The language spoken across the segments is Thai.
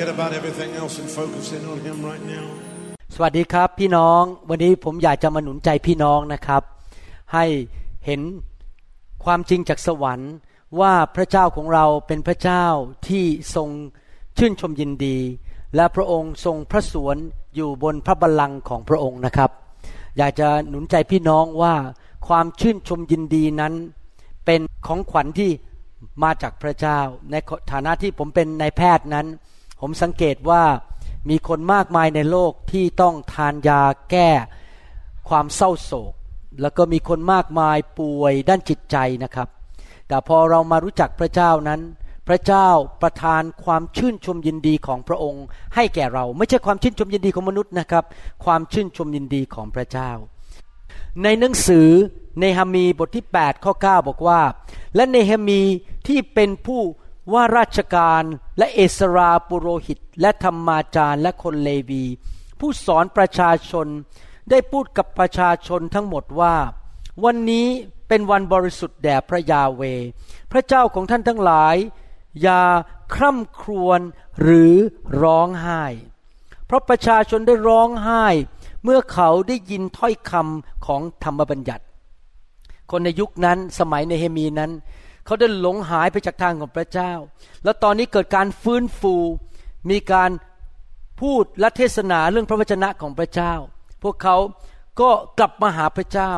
forget about everything else and focus in on Him right now. สวัสดีครับพี่น้องวันนี้ผมอยากจะมาหนุนใจพี่น้องนะครับ ให้เห็นความจริงจากสวรรค์ว่าพระเจ้าของเราเป็นพระเจ้าที่ทรงชื่นชมยินดี และพระองค์ทรงพระสวนอยู่บนพระบัลลังก์ของพระองค์นะครับ อยากจะหนุนใจพี่น้องว่าความชื่นชมยินดีนั้น เป็นของขวัญที่มาจากพระเจ้า ในฐานะที่ผมเป็นนายแพทย์นั้น ผมสังเกตว่ามีคนมากมายในโลกที่ต้องทานยาแก้ความเศร้าโศก แล้วก็มีคนมากมายป่วยด้านจิตใจนะครับ แต่พอเรามารู้จักพระเจ้านั้น พระเจ้าประทานความชื่นชมยินดีของพระองค์ ให้แก่เราไม่ใช่ความชื่นชมยินดีของมนุษย์นะครับ ความชื่นชมยินดีของพระเจ้า ในหนังสือเนหามีบทที่ 8 ข้อ 9 บอกว่า และเนหามีที่เป็นผู้ ว่าราชการและเอสราปุโรหิต และธรรมาจารย์และคนเลวี ผู้สอนประชาชนได้พูดกับประชาชนทั้งหมดว่า วันนี้เป็นวันบริสุทธิ์แด่พระยาเว พระเจ้าของท่านทั้งหลาย อย่าคร่ำครวญหรือร้องไห้ เพราะประชาชนได้ร้องไห้ เมื่อเขาได้ยินถ้อยคำของธรรมบัญญัติ คนในยุคนั้นสมัยในเฮมีนั้น เขาได้หลงหายไปจากทางของพระเจ้า แล้วตอนนี้เกิดการฟื้นฟู มีการพูดและเทศนาเรื่องพระวจนะของพระเจ้า พวกเขาก็กลับมาหาพระเจ้า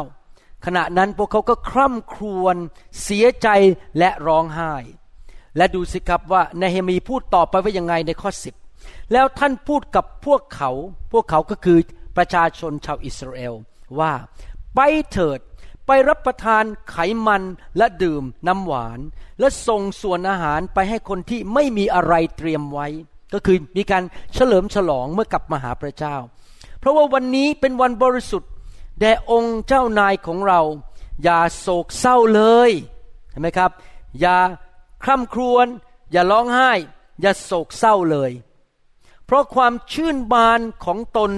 ขณะนั้นพวกเขาก็คร่ำครวญเสียใจและร้องไห้ และดูสิครับว่าในเฮมีพูดต่อไปว่ายังไงในข้อสิบแล้วท่านพูดกับพวกเขา พวกเขาก็คือประชาชนชาวอิสราเอลว่าไปเถิด ไปรับประทานไขมันและดื่มน้ำหวาน และส่งส่วนอาหารไปให้คนที่ไม่มีอะไรเตรียมไว้ ก็คือมีการเฉลิมฉลองเมื่อกลับมาหาพระเจ้า เพราะว่าวันนี้เป็นวันบริสุทธิ์แด่องค์เจ้านายของเรา อย่าโศกเศร้าเลยเห็นไหมครับ อย่าคร่ำครวญอย่าร้องไห้ อย่าโศกเศร้าเลย เพราะความชื่นบานของตน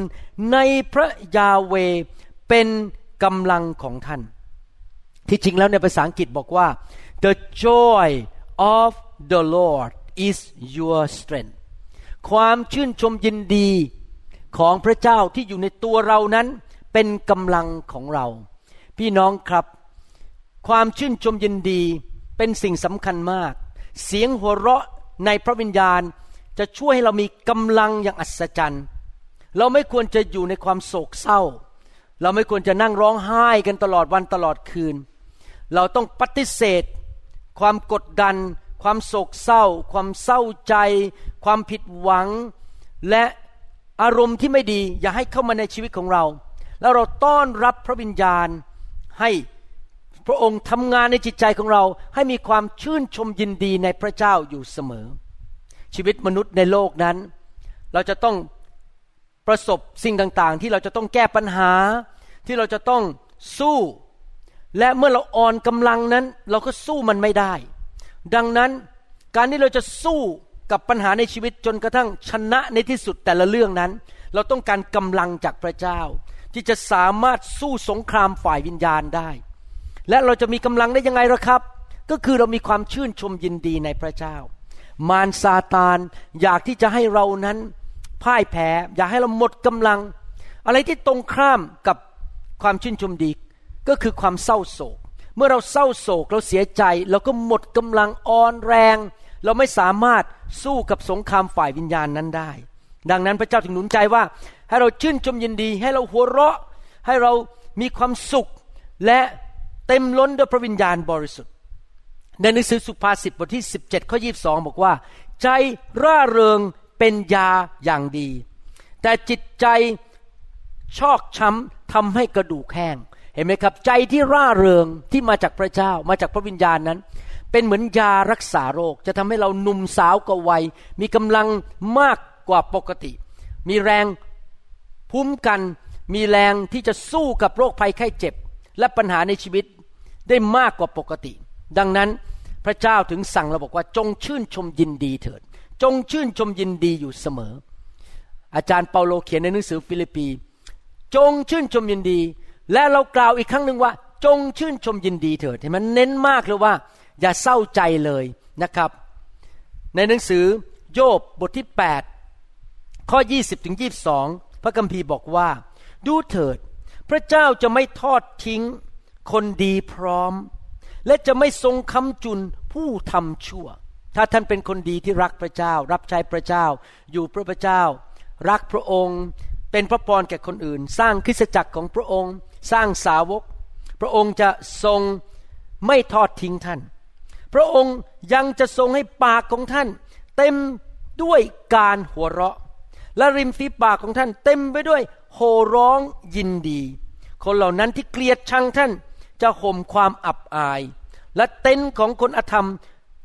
ในพระยาเวเป็นกำลังของท่าน ที่จริงแล้วในภาษาอังกฤษบอกว่า the joy of the Lord is your strength ความชื่นชมยินดีของพระเจ้าที่อยู่ในตัวเรานั้น เป็นกำลังของเรา พี่น้องครับ ความชื่นชมยินดีเป็นสิ่งสำคัญมาก เสียงหัวเราะในพระวิญญาณจะช่วยให้เรามีกำลังอย่างอัศจรรย์ เราไม่ควรจะอยู่ในความโศกเศร้า เราไม่ควรจะนั่งร้องไห้กันตลอดวันตลอดคืน เราต้องปฏิเสธ ความกดดัน ความโศกเศร้า ความเศร้าใจ ความผิดหวัง และอารมณ์ที่ไม่ดีอย่าให้เข้ามาในชีวิตของเรา แล้วเราต้อนรับพระวิญญาณให้พระองค์ทำงานในจิตใจของเราให้มีความชื่นชมยินดีในพระเจ้าอยู่เสมอ ชีวิตมนุษย์ในโลกนั้น เราจะต้องประสบสิ่งต่างๆ ที่เราจะต้องแก้ปัญหา ที่เราจะต้องสู้ และเมื่อเราอ่อนกำลังนั้น เราก็สู้มันไม่ได้ ดังนั้นการที่เราจะสู้กับปัญหาในชีวิตจนกระทั่งชนะในที่สุดแต่ละเรื่องนั้น เราต้องการกำลังจากพระเจ้า ที่จะสามารถสู้สงครามฝ่ายวิญญาณได้ และเราจะมีกำลังได้ยังไงล่ะครับ ก็คือเรามีความชื่นชมยินดีในพระเจ้า มารซาตานอยากที่จะให้เรานั้นพ่ายแพ้ อยากให้เราหมดกำลัง อะไรที่ตรงข้ามกับความชื่นชมดี ก็คือความเศร้าโศก เมื่อเราเศร้าโศกเราเสียใจ เราก็หมดกำลังอ่อนแรง เราไม่สามารถสู้กับสงครามฝ่ายวิญญาณนั้นได้ ดังนั้นพระเจ้าถึงหนุนใจว่า ให้เราชื่นชมยินดี ให้เราหัวเราะ ให้เรามีความสุขและเต็มล้นด้วยพระวิญญาณบริสุทธิ์ ในหนังสือสุภาษิตบทที่ 17ข้อ22 บอกว่า ใจร่าเริงเป็นยาอย่างดี แต่จิตใจชอกช้ำทำให้กระดูกแห้ง เห็นไหมครับ ใจที่ร่าเริงที่มาจากพระเจ้ามาจากพระวิญญาณนั้น เป็นเหมือนยารักษาโรค จะทำให้เราหนุ่มสาวกว่าวัย มีกำลังมากกว่าปกติ มีแรงภูมิกัน มีแรงที่จะสู้กับโรคภัยไข้เจ็บ และปัญหาในชีวิตได้มากกว่าปกติ ดังนั้นพระเจ้าถึงสั่งเราบอกว่าจงชื่นชมยินดีเถิด จงชื่นชมยินดีอยู่เสมอ อาจารย์เปาโลเขียนในหนังสือฟิลิปปี จงชื่นชมยินดี และเรากล่าวอีกครั้งหนึ่งว่า จงชื่นชมยินดีเถิดเห็นมันเน้นมากเลยว่า อย่าเศร้าใจเลยนะครับ ในหนังสือโยบบทที่ 8 ข้อ 20ถึง22 พระคัมภีร์บอกว่า ดูเถิด พระเจ้าจะไม่ทอดทิ้ง คนดีพร้อม และจะไม่ทรงคำจุนผู้ทำชั่ว ถ้าท่านเป็นคนดีที่รักพระเจ้า รับใช้พระเจ้า อยู่พระพระเจ้า รักพระองค์ เป็นพระพรแก่คนอื่น สร้างคริสตจักรของพระองค์ สร้างสาวก พระองค์จะทรงไม่ทอดทิ้งท่าน พระองค์ยังจะทรงให้ปากของท่าน เต็มด้วยการหัวเราะ และริมฝีปากของท่าน เต็มไปด้วยโห่ร้องยินดี คนเหล่านั้นที่เกลียดชังท่านจะห่มความอับอาย และเต็นของคนอธรรม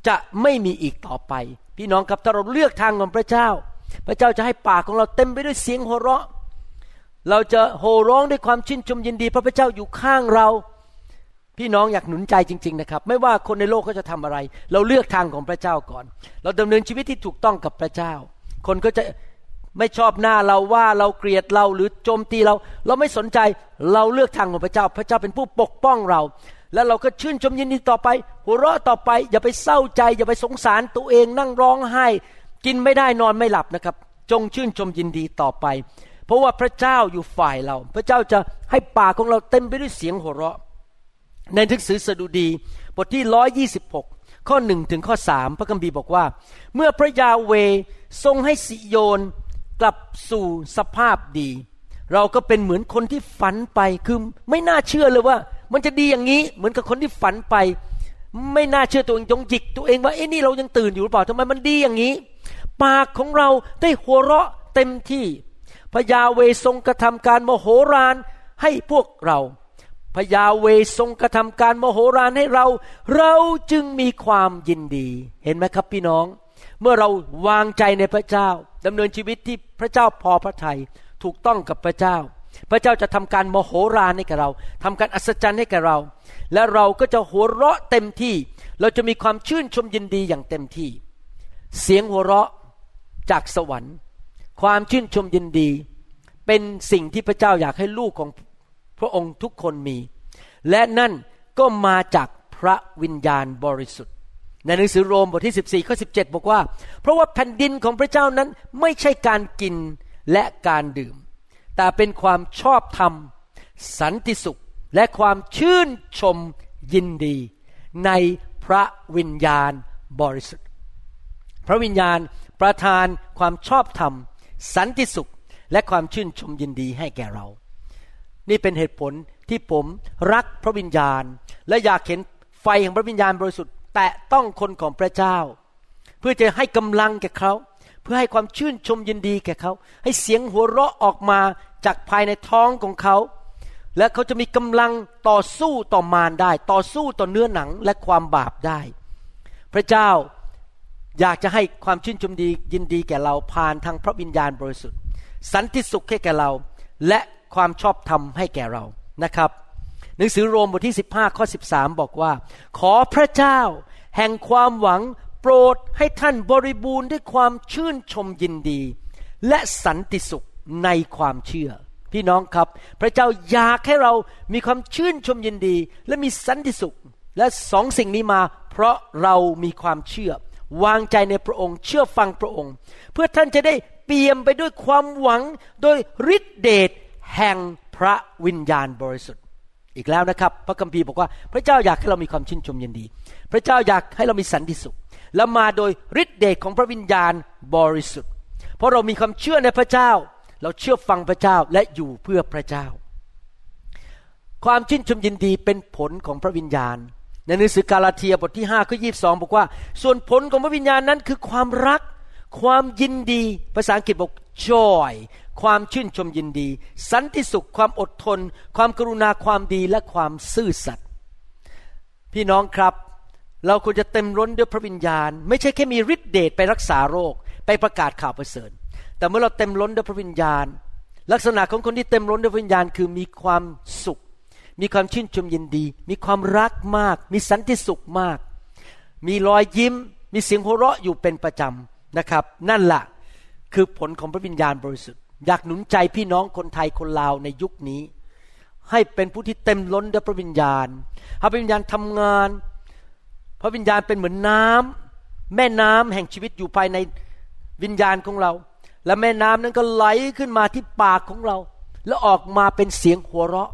จะไม่มีอีกต่อไป พี่น้องครับถ้าเราเลือกทางของพระเจ้า พระเจ้าจะให้ปากของเราเต็มไปด้วยเสียงหัวเราะ เราจะโห่ร้องด้วยความชื่นชมยินดี พระพเจ้าอยู่ข้างเรา พี่น้องอยากหนุนใจจริง ๆ นะครับ ไม่ว่าคนในโลกเขาจะทำอะไร เราเลือกทางของพระเจ้าก่อน เราดำเนินชีวิตที่ถูกต้องกับพระเจ้า คนก็จะไม่ชอบหน้าเราว่าเราเกลียดเราหรือโจมตีเรา เราไม่สนใจเราเลือกทางของพระเจ้า พระเจ้าเป็นผู้ปกป้องเรา แล้วเราก็ชื่นชมยินดีต่อไป หัวเราะต่อไป อย่าไปเศร้าใจ อย่าไปสงสารตัวเองนั่งร้องไห้ กินไม่ได้นอนไม่หลับนะครับ จงชื่นชมยินดีต่อไป เพราะว่าพระเจ้าอยู่ฝ่ายเรา พระเจ้าจะให้ปากของเราเต็มไปด้วยเสียงหัวเราะ ในหนังสือสดุดี บทที่ร้อยยี่สิบหกข้อหนึ่งถึงข้อสามพระคัมภีร์บอกว่า เมื่อพระยาเวทรงให้สิโยนกลับสู่สภาพดี เราก็เป็นเหมือนคนที่ฝันไปคือไม่น่าเชื่อเลยว่า มันจะดีอย่างนี้เหมือนกับคนที่ฝันไป ไม่น่าเชื่อตัวเองจงจิกตัวเองว่าเอ้นี่เรายังตื่นอยู่หรือเปล่าทำไมมันดีอย่างนี้ ปากของเราได้หัวเราะเต็มที่ พระยาเวทรงกระทำการโมโหรานให้พวกเราพระยาเวทรงกระทำการโมโหรานให้เรา เราจึงมีความยินดี เห็นไหมครับพี่น้อง เมื่อเราวางใจในพระเจ้าดำเนินชีวิตที่พระเจ้าพอพระทยัยถูกต้องกับพระเจ้า พระเจ้าจะทำการโมโหรานให้กับเราทำการอัศจรรย์ให้กับเรา และเราก็จะหัวเราะเต็มที่ เราจะมีความชื่นชมยินดีอย่างเต็มที่ เสียงหัวเราะจากสวรรค์ ความชื่นชมยินดี เป็นสิ่งที่พระเจ้าอยากให้ลูกของพระองค์ทุกคนมี และนั่นก็มาจากพระวิญญาณบริสุทธิ์ ในหนังสือโรมบทที่ 14ข้อ17 บอกว่า เพราะว่าแผ่นดินของพระเจ้านั้นไม่ใช่การกินและการดื่ม แต่เป็นความชอบธรรม สันติสุขและความชื่นชมยินดี ในพระวิญญาณบริสุทธิ์ พระวิญญาณประทานความชอบธรรม สันติสุขและความชื่นชมยินดีให้แก่เรา นี่เป็นเหตุผลที่ผมรักพระวิญญาณ และอยากเห็นไฟแห่งพระวิญญาณบริสุทธิ์ แตะต้องคนของพระเจ้า เพื่อจะให้กำลังแก่เขา เพื่อให้ความชื่นชมยินดีแก่เขา ให้เสียงหัวเราะออกมาจากภายในท้องของเขา และเขาจะมีกำลังต่อสู้ต่อมารได้ ต่อสู้ต่อเนื้อหนังและความบาปได้ พระเจ้า อยากจะให้ความชื่นชมดียินดีแก่เราผ่านทางพระวิญญาณบริสุทธิ์ สันติสุขให้แก่เรา และความชอบธรรมให้แก่เรานะครับ หนังสือโรมบทที่ 15 ข้อ 13 บอกว่า ขอพระเจ้า แห่งความหวังโปรดให้ท่านบริบูรณ์ด้วยความชื่นชมยินดี และสันติสุขในความเชื่อ พี่น้องครับ พระเจ้าอยากให้เรามีความชื่นชมยินดี และมีสันติสุข และสองสิ่งนี้มา เพราะเรามีความเชื่อ วางใจในพระองค์ เชื่อฟังพระองค์ เพื่อท่านจะได้เปี่ยมไปด้วยความหวังโดยฤทธิเดชแห่งพระวิญญาณบริสุทธิ์ อีกแล้วนะครับ พระคัมภีร์บอกว่าพระเจ้าอยากให้เรามีความชื่นชมยินดี พระเจ้าอยากให้เรามีสันติสุข และมาโดยฤทธิเดชของพระวิญญาณบริสุทธิ์ เพราะเรามีความเชื่อในพระเจ้า เราเชื่อฟังพระเจ้าและอยู่เพื่อพระเจ้า ความชื่นชมยินดีเป็นผลของพระวิญญาณ ในหนังสือกาลาเทียบทที่5ข้อยีบอกว่า ส่วนผลของพระวิญญาณนั้นคือความรัก ความยินดี ภาษาอังกฤษบอก joy ความชื่นชมยินดี สันติสุข ความอดทน ความกรุณาความดีและความซื่อสัตย์พี่น้องครับ เราควรจะเต็มล้นด้วยพระวิญญาณ ไม่ใช่แค่มีฤทธิเดชไปรักษาโรค ไปประกาศข่าวประเสริฐแต่เมื่อเราเต็มล้นด้วยพระวิญญาณ ลักษณะของคนที่เต็มล้นด้วยวิญญาณคือมีความสุข มีความชื่นชมยินดี มีความรักมาก มีสันติสุขมาก มีรอยยิ้ม มีเสียงหัวเราะอยู่เป็นประจำนะครับ นั่นแหละคือผลของพระวิญญาณบริสุทธิ์อยากหนุนใจพี่น้องคนไทยคนลาวในยุคนี้ ให้เป็นผู้ที่เต็มล้นด้วยพระวิญญาณพระวิญญาณทำงาน พระวิญญาณเป็นเหมือนน้ำแม่น้ำแห่งชีวิตอยู่ภายในวิญญาณของเรา และแม่น้ำนั้นก็ไหลขึ้นมาที่ปากของเรา แล้วออกมาเป็นเสียงหัวเราะ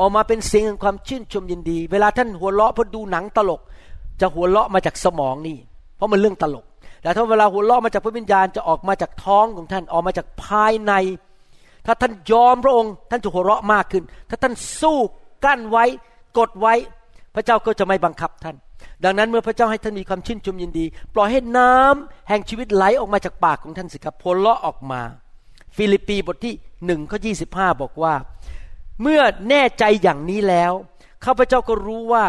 ออกมาเป็นเสียงแห่งความชื่นชมยินดี เวลาท่านหัวเราะเพราะดูหนังตลก จะหัวเราะมาจากสมองนี่ เพราะมันเรื่องตลก แต่ถ้าเวลาหัวเราะมาจากพระวิญญาณจะออกมาจากท้องของท่านออกมาจากภายใน ถ้าท่านยอมพระองค์ ท่านจะหัวเราะมากขึ้น ถ้าท่านสู้กั้นไว้กดไว้ พระเจ้าก็จะไม่บังคับท่าน ดังนั้นเมื่อพระเจ้าให้ท่านมีความชื่นชมยินดี ปล่อยให้น้ำแห่งชีวิตไหลออกมาจากปากของท่านสิครับหัวเราะออกมา ฟิลิปปีบทที่หนึ่งข้อยีบอกว่า เมื่อแน่ใจอย่างนี้แล้วข้าพเจ้าก็รู้ว่า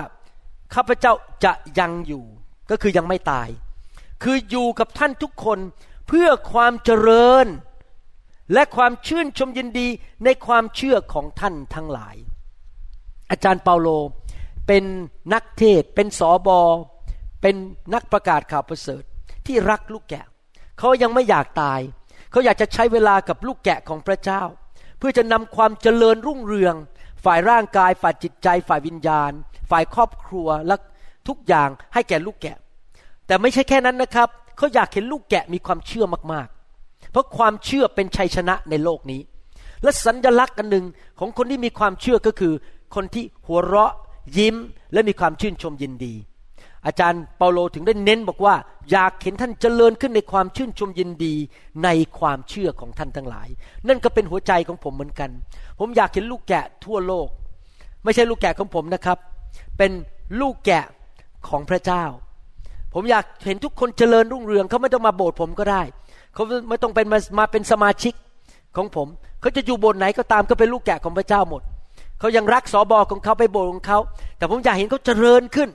ข้าพเจ้าจะยังอยู่ ก็คือยังไม่ตาย คืออยู่กับท่านทุกคนเพื่อความเจริญ และความชื่นชมยินดีในความเชื่อของท่านทั้งหลาย อาจารย์เปาโลเป็นนักเทศเป็นสอบอเป็นนักประกาศข่าวประเสริฐที่รักลูกแกะ เขายังไม่อยากตาย เขาอยากจะใช้เวลากับลูกแกะของพระเจ้า เพื่อจะนำความเจริญรุ่งเรือง ฝ่ายร่างกาย ฝ่ายจิตใจ ฝ่ายวิญญาณ ฝ่ายครอบครัวและทุกอย่างให้แก่ลูกแกะ แต่ไม่ใช่แค่นั้นนะครับเขาอยากเห็นลูกแกะมีความเชื่อมากๆ เพราะความเชื่อเป็นชัยชนะในโลกนี้ และสัญลักษณ์อันหนึ่งของคนที่มีความเชื่อก็คือ คนที่หัวเราะยิ้มและมีความชื่นชมยินดี อาจารย์เปาโลถึงได้เน้นบอกว่า อยากเห็นท่านเจริญขึ้นในความชื่นชมยินดีในความเชื่อของท่านทั้งหลาย นั่นก็เป็นหัวใจของผมเหมือนกัน ผมอยากเห็นลูกแกะทั่วโลก ไม่ใช่ลูกแกะของผมนะครับ เป็นลูกแกะของพระเจ้า ผมอยากเห็นทุกคนเจริญรุ่งเรืองเขาไม่ต้องมาโบสถ์ผมก็ได้เขาไม่ต้องเป็นมามาเป็นสมาชิกของผมเขาจะอยู่โบสถ์ไหนก็ตามก็เป็นลูกแกะของพระเจ้าหมดเขายังรักสอบอของเขาไปโบสถ์ของเขาแต่ผมอยากเห็นเขาเจริญขึ้น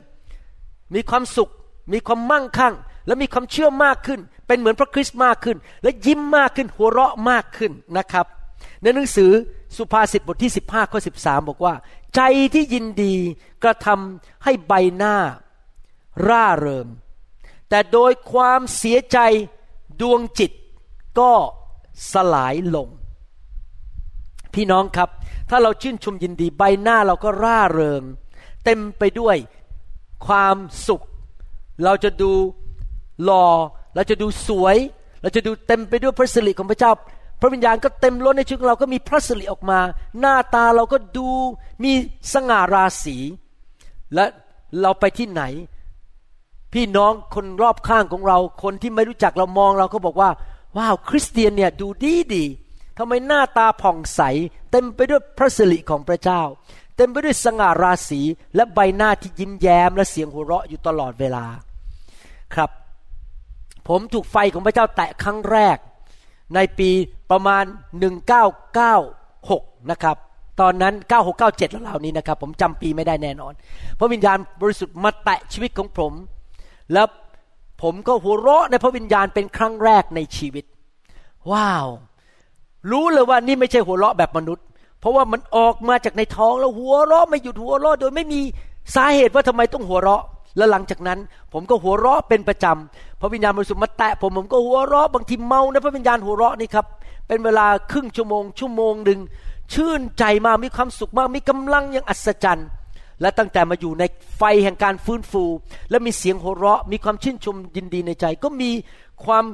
มีความสุข มีความมั่งคั่ง และมีความเชื่อมากขึ้น เป็นเหมือนพระคริสต์มากขึ้น และยิ้มมากขึ้น หัวเราะมากขึ้นนะครับ ในหนังสือสุภาษิตบทที่ 15ข้อ13 บอกว่า ใจที่ยินดีกระทำให้ใบหน้า ร่าเริงแต่โดยความเสียใจดวงจิตก็สลายลง พี่น้องครับ ถ้าเราชื่นชมยินดีใบหน้าเราก็ร่าเริง เต็มไปด้วย ความสุข เราจะดูหล่อเราจะดูสวย เราจะดูเต็มไปด้วยพระสิริของพระเจ้า พระวิญญาณก็เต็มล้นในชีวิตเราก็มีพระสิริออกมา หน้าตาเราก็ดูมีสง่าราศี และเราไปที่ไหน พี่น้องคนรอบข้างของเรา คนที่ไม่รู้จักเรามองเราก็บอกว่า ว้าวคริสเตียนเนี่ยดูดีดีทำไมหน้าตาผ่องใส เต็มไปด้วยพระสิริของพระเจ้า ต็มไปด้วยสง่าราศีและใบหน้าที่ยิ้มแย้มและเสียงหัวเราะอยู่ตลอดเวลาครับ ผมถูกไฟของพระเจ้าแตะครั้งแรก ในปีประมาณ 1996 นะครับ ตอนนั้น 9697แล้วเหล่านี้นะครับ ผมจำปีไม่ได้แน่นอน พระวิญญาณบริสุทธิ์มาแตะชีวิตของผม แล้วผมก็หัวเราะในพระวิญญาณเป็นครั้งแรกในชีวิต ว้าว รู้เลยว่านี่ไม่ใช่หัวเราะแบบมนุษย์ เพราะว่ามันออกมาจากในท้องแล้วหัวเราะไม่หยุดหัวเราะโดยไม่มีสาเหตุว่าทำไมต้องหัวเราะ แล้วหลังจากนั้น ผมก็หัวเราะเป็นประจำพระวิญญาณบริสุทธิ์มาแตะผมผมก็หัวเราะบางทีเมาในพระวิญญาณหัวเราะนี่ครับเป็นเวลาครึ่งชั่วโมง ชั่วโมงหนึ่งชื่นใจมากมีความสุขมากมีกำลังอย่างอัศจรรย์และตั้งแต่มาอยู่ในไฟแห่งการฟื้นฟู และมีเสียงโห่เราะ มีความชื่นชมยินดีในใจ ก็มีความ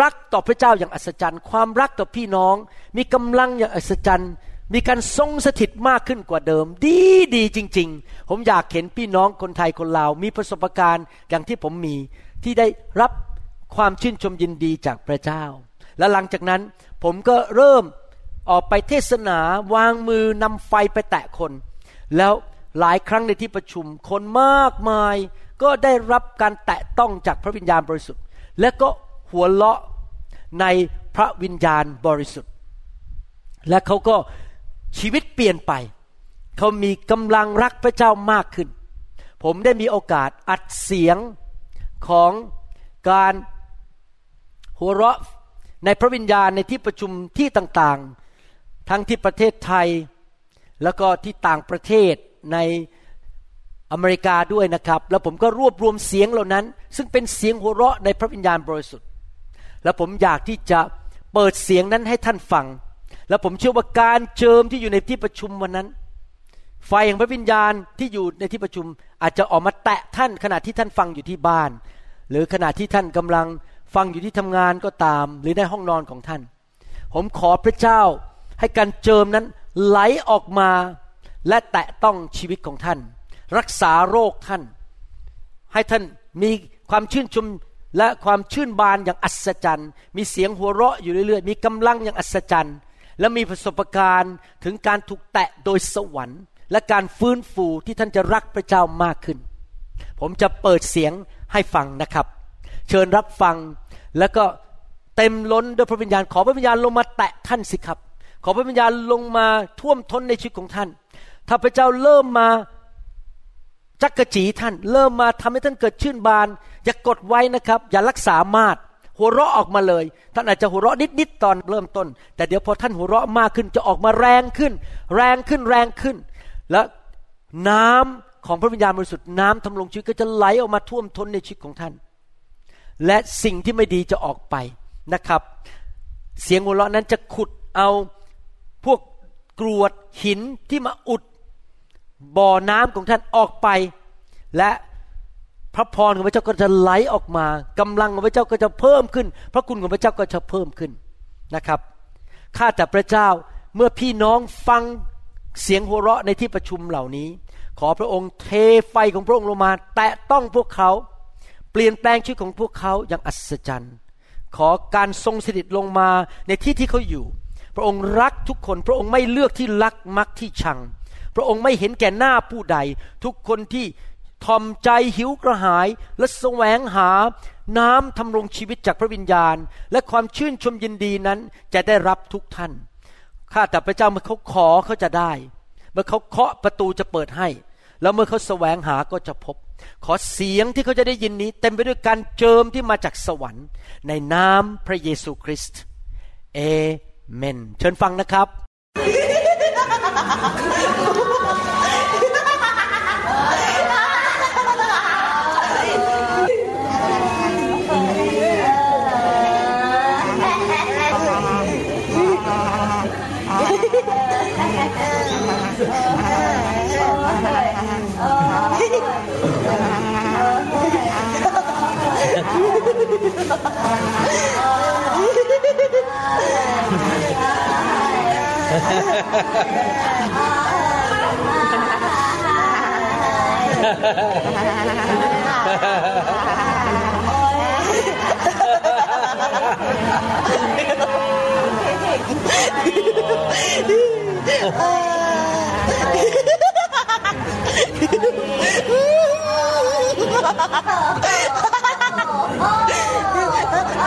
รักต่อพระเจ้าอย่างอัศจรรย์ ความรักต่อพี่น้อง มีกำลังอย่างอัศจรรย์ มีการทรงสถิตมากขึ้นกว่าเดิม ดีดีจริง ๆ ผมอยากเห็นพี่น้องคนไทยคนลาว มีประสบการณ์อย่างที่ผมมีที่ได้รับความชื่นชมยินดีจากพระเจ้า และหลังจากนั้นผมก็เริ่มออกไปเทศนาวางมือนำไฟไปแตะคน แล้วหลายครั้งในที่ประชุมคนมากมาย ก็ได้รับการแตะต้องจากพระวิญญาณบริสุทธิ์ และก็ หัวเราะในพระวิญญาณบริสุทธิ์ และเขาก็ชีวิตเปลี่ยนไป เขามีกำลังรักพระเจ้ามากขึ้น ผมได้มีโอกาสอัดเสียงของการหัวเราะในพระวิญญาณในที่ประชุมที่ต่างๆ ทั้งที่ประเทศไทย แล้วก็ที่ต่างประเทศในอเมริกาด้วยนะครับ แล้วผมก็รวบรวมเสียงเหล่านั้น ซึ่งเป็นเสียงหัวเราะในพระวิญญาณบริสุทธิ์ แล้วผมอยากที่จะเปิดเสียงนั้นให้ท่านฟัง แล้วผมเชื่อว่าการเจิมที่อยู่ในที่ประชุมวันนั้น ไฟแห่งพระวิญญาณที่อยู่ในที่ประชุม อาจจะออกมาแตะท่านขณะที่ท่านฟังอยู่ที่บ้าน หรือขณะที่ท่านกำลังฟังอยู่ที่ทำงานก็ตาม หรือในห้องนอนของท่าน ผมขอพระเจ้าให้การเจิมนั้นไหลออกมาและแตะต้องชีวิตของท่าน รักษาโรคท่าน ให้ท่านมีความชื่นชม และความชื่นบานอย่างอัศจรรย์ มีเสียงหัวเราะอยู่เรื่อยๆ มีกำลังอย่างอัศจรรย์ และมีประสบการณ์ถึงการถูกแตะโดยสวรรค์ และการฟื้นฟูที่ท่านจะรักพระเจ้ามากขึ้น ผมจะเปิดเสียงให้ฟังนะครับ เชิญรับฟังแล้วก็เต็มล้นด้วยพระวิญญาณ ขอพระวิญญาณลงมาแตะท่านสิครับ ขอพระวิญญาณลงมาท่วมท้นในชีวิตของท่าน ถ้าพระเจ้าเริ่มมาจักกะจีท่าน เริ่มมาทำให้ท่านเกิดชื่นบาน อย่ากดไว้นะครับ อย่ารักษามาดหัวเราะออกมาเลย ท่านอาจจะหัวเราะนิดๆตอนเริ่มต้น แต่เดี๋ยวพอท่านหัวเราะมากขึ้นจะออกมาแรงขึ้น แรงขึ้นแรงขึ้น และน้ำของพระวิญญาณบริสุทธิ์น้ำทำลงชีวิตก็จะไหลออกมาท่วมท้นในชีวิตของท่าน และสิ่งที่ไม่ดีจะออกไปนะครับ เสียงหัวเราะนั้นจะขุดเอาพวกกรวดหินที่มาอุดบ่อน้ำของท่านออกไป และ พระพรของพระเจ้าก็จะไหลออกมากำลังของพระเจ้าก็จะเพิ่มขึ้น พระคุณของพระเจ้าก็จะเพิ่มขึ้นนะครับข้าแต่พระเจ้าเมื่อพี่น้องฟังเสียงหัวเราะในที่ประชุมเหล่านี้ ขอพระองค์เทไฟของพระองค์ลงมา แตะต้องพวกเขา เปลี่ยนแปลงชีวิตของพวกเขาอย่างอัศจรรย์ ขอการทรงสถิตลงมาในที่ที่เขาอยู่ พระองค์รักทุกคน พระองค์ไม่เลือกที่รักมักที่ชัง พระองค์ไม่เห็นแก่หน้าผู้ใด ทุกคนที่ ทอมใจหิวกระหาย และแสวงหาน้ำทำรงชีวิตจากพระวิญญาณ และความชื่นชมยินดีนั้นจะได้รับทุกท่าน ข้าแต่พระเจ้าเมื่อเขาขอเขาจะได้ เมื่อเขาเคาะประตูจะเปิดให้ แล้วเมื่อเขาแสวงหาก็จะพบ ขอเสียงที่เขาจะได้ยินนี้ เต็มไปด้วยการเจิมที่มาจากสวรรค์ ในนามพระเยซูคริสต์เอเมน เชิญฟังนะครับ Hahaha. oh, oh, oh.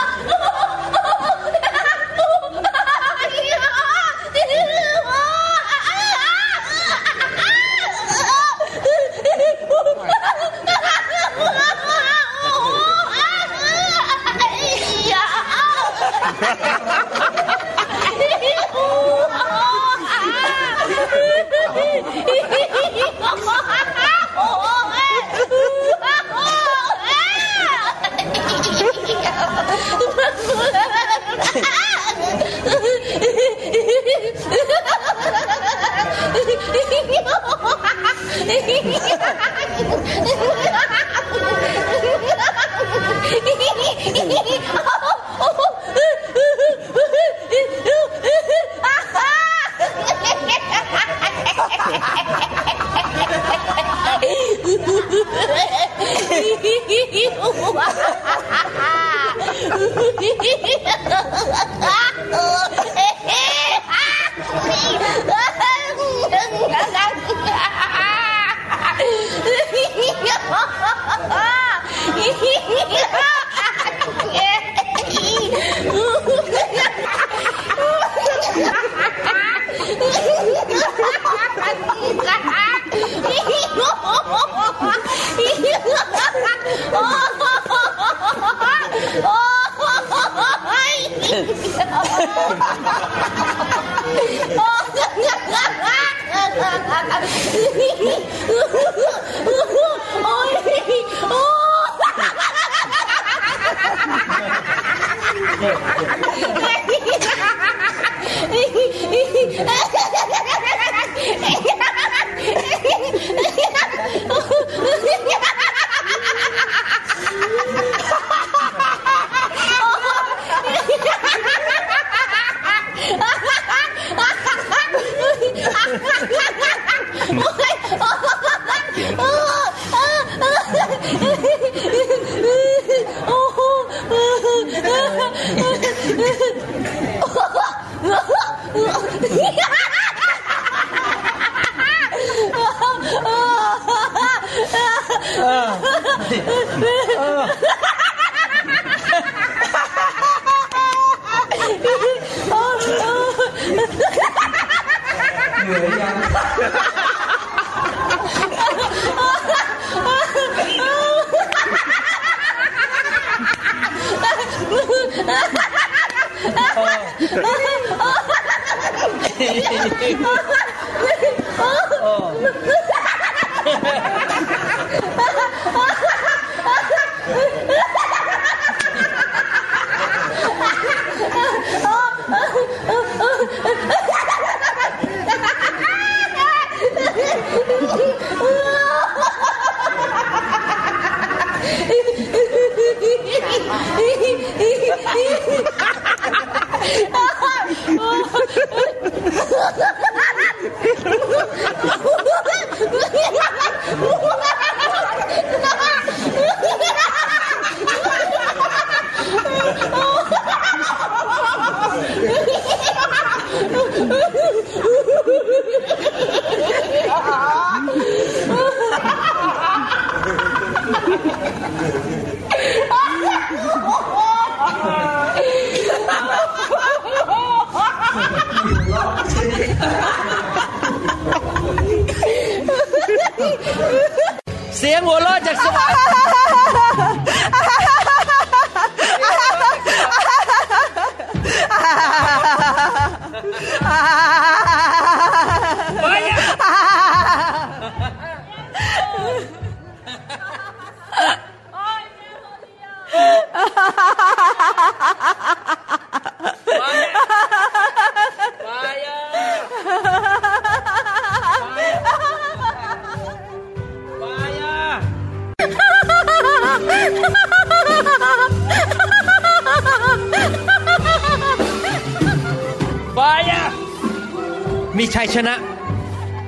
嘿嘿嘿嘿我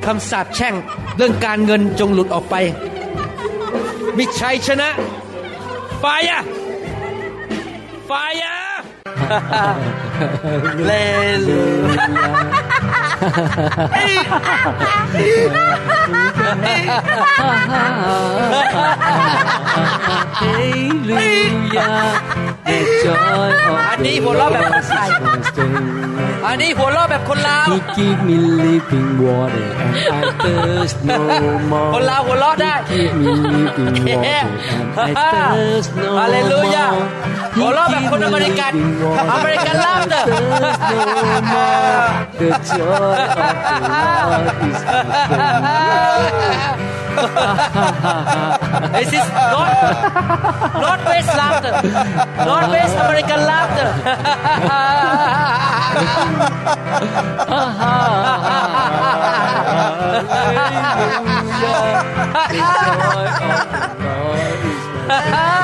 คำสาปแช่งเรื่องการเงินจงหลุดออกไป มีชัยชนะฟายาฟายาเลลู อันนี้หัวเราะแบบคนไทยอันนี้หัวเราะแบบคนลาว He give me living water and I thirst no คน more. ลาวหัวเราะได้ Give me living water and I thirst no ฮาเลลูยา more. หัวเราะแบบคนอเมริกันอเมริกันลาวเด้อ Thirst no more. The joy of the Lord is my strength. This is not not West laughter not West American laughter Hallelujah. The joy of the Lord is my strength.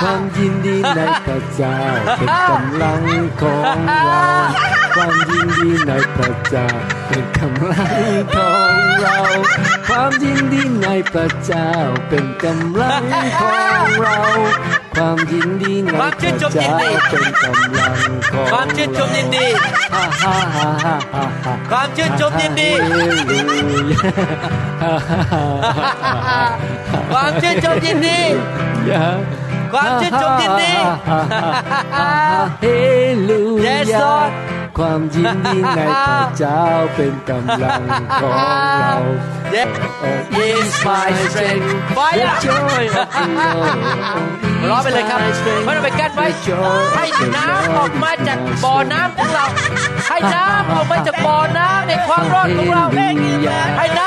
ความยินดีในพระเจ้าเป็นกำลังของเราความยินดีในพระเจ้าเป็นกำลังของเรา ความยินดีในพระเจ้าเป็นกำลังของเรา ความยินดีในพระเจ้าเป็นกำลังของความชื่นชมยินดีฮ่าฮ่าฮ่าฮ่าฮ่าฮ่าความชื่นชมยินดี ความชื่นชมยินดีความชื่นชมยินดีเฮลู Yes ยา Lord ความยินดีในพระเจ้าเป็นกำลังของเรา Yes is my strength The fire joy of the Lord ร้องไปเลยครับไม่ต้องไปกั้นไว้ให้น้ำออกมาจากบ่อน้ำของเรา ให้น้ำออกมาจากบ่อน้ำในความรอดของเราให้น้ำ